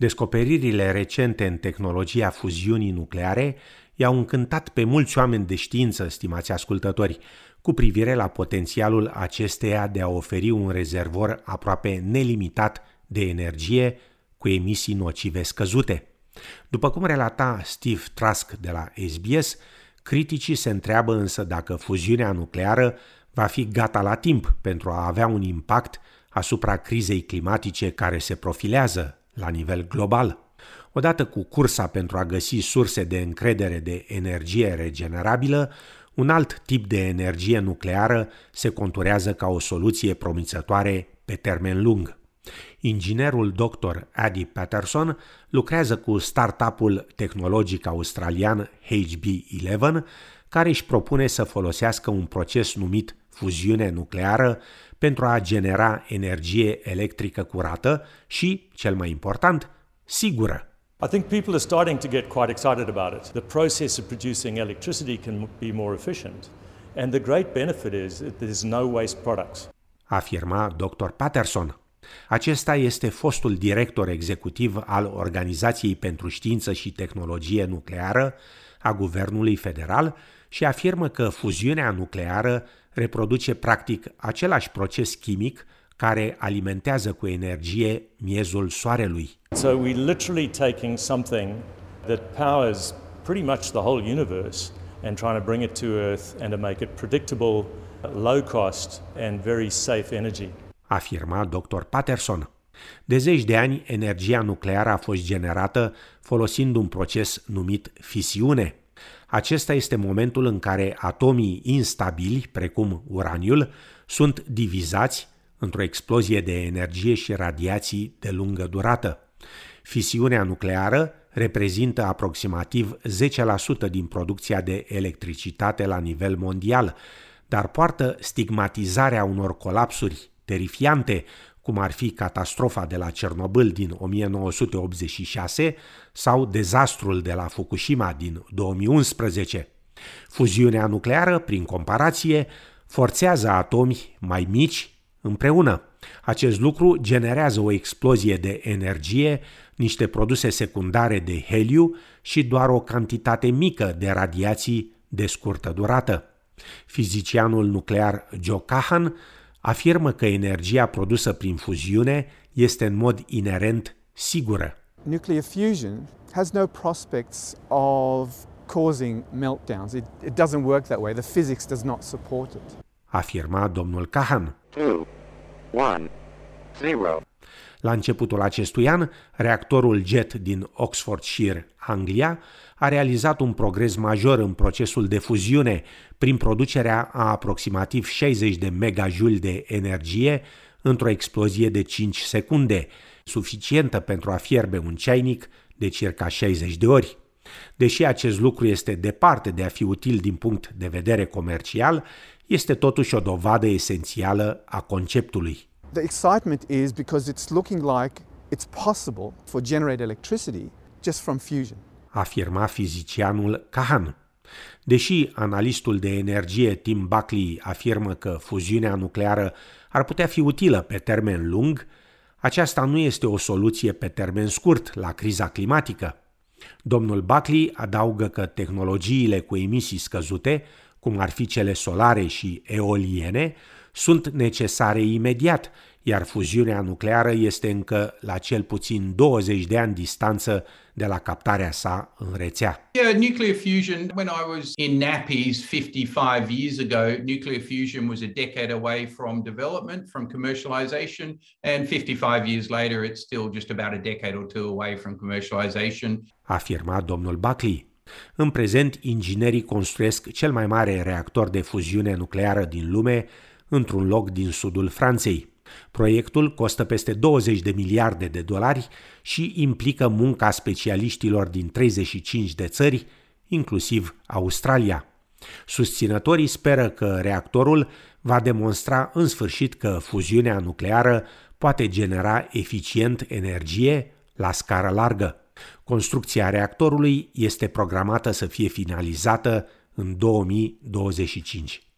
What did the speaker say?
Descoperirile recente în tehnologia fuziunii nucleare i-au încântat pe mulți oameni de știință, stimați ascultători, cu privire la potențialul acesteia de a oferi un rezervor aproape nelimitat de energie cu emisii nocive scăzute. După cum relata Steve Trask de la SBS, criticii se întreabă însă dacă fuziunea nucleară va fi gata la timp pentru a avea un impact asupra crizei climatice care se profilează la nivel global. Odată cu cursa pentru a găsi surse de încredere de energie regenerabilă, un alt tip de energie nucleară se conturează ca o soluție promițătoare pe termen lung. Inginerul dr. Adi Patterson lucrează cu startup-ul tehnologic australian HB11, care își propune să folosească un proces numit fuziune nucleară pentru a genera energie electrică curată și, cel mai important, sigură. I think people are starting to get quite excited about it. The process of producing electricity can be more efficient. And the great benefit is that there's no waste products. Afirma Dr. Patterson. Acesta este fostul director executiv al Organizației pentru Știință și Tehnologie Nucleară a Guvernului Federal și afirmă că fuziunea nucleară reproduce practic același proces chimic care alimentează cu energie miezul soarelui. So we're literally taking something that powers pretty much the whole universe and trying to bring it to Earth and to make it predictable, low cost and very safe energy. Afirma Dr. Patterson. De zeci de ani, energia nucleară a fost generată folosind un proces numit fisiune. Acesta este momentul în care atomii instabili, precum uraniul, sunt divizați într-o explozie de energie și radiații de lungă durată. Fisiunea nucleară reprezintă aproximativ 10% din producția de electricitate la nivel mondial, dar poartă stigmatizarea unor colapsuri terifiante, cum ar fi catastrofa de la Cernobâl din 1986 sau dezastrul de la Fukushima din 2011. Fuziunea nucleară, prin comparație, forțează atomi mai mici împreună. Acest lucru generează o explozie de energie, niște produse secundare de heliu și doar o cantitate mică de radiații de scurtă durată. Fizicianul nuclear Joe Kahan afirmă că energia produsă prin fuziune este în mod inerent sigură. Nuclear fusion has no prospects of causing meltdowns. It, it doesn't work that way. The physics does not support it. Afirma domnul Kahan. Two, one, zero. La începutul acestui an, reactorul JET din Oxfordshire, Anglia, a realizat un progres major în procesul de fuziune prin producerea a aproximativ 60 de megajuli de energie într-o explozie de 5 secunde, suficientă pentru a fierbe un ceainic de circa 60 de ori. Deși acest lucru este departe de a fi util din punct de vedere comercial, este totuși o dovadă esențială a conceptului. The excitement is because it's looking like it's possible for generate electricity just from fusion. Afirma fizicianul Kahan. Deși analistul de energie Tim Buckley afirmă că fuziunea nucleară ar putea fi utilă pe termen lung, aceasta nu este o soluție pe termen scurt la criza climatică. Domnul Buckley adaugă că tehnologiile cu emisii scăzute, cum ar fi cele solare și eoliene, sunt necesare imediat, iar fuziunea nucleară este încă la cel puțin 20 de ani distanță de la captarea sa în rețea. Yeah, nuclear fusion, when I was in nappies 55 years ago, nuclear fusion was a decade away from development, from commercialization, and 55 years later it's still just about a decade or two away from commercialization. Afirma domnul Buckley. În prezent, inginerii construiesc cel mai mare reactor de fuziune nucleară din lume într-un loc din sudul Franței. Proiectul costă peste 20 de miliarde de dolari și implică munca specialiștilor din 35 de țări, inclusiv Australia. Susținătorii speră că reactorul va demonstra în sfârșit că fuziunea nucleară poate genera eficient energie la scară largă. Construcția reactorului este programată să fie finalizată în 2025.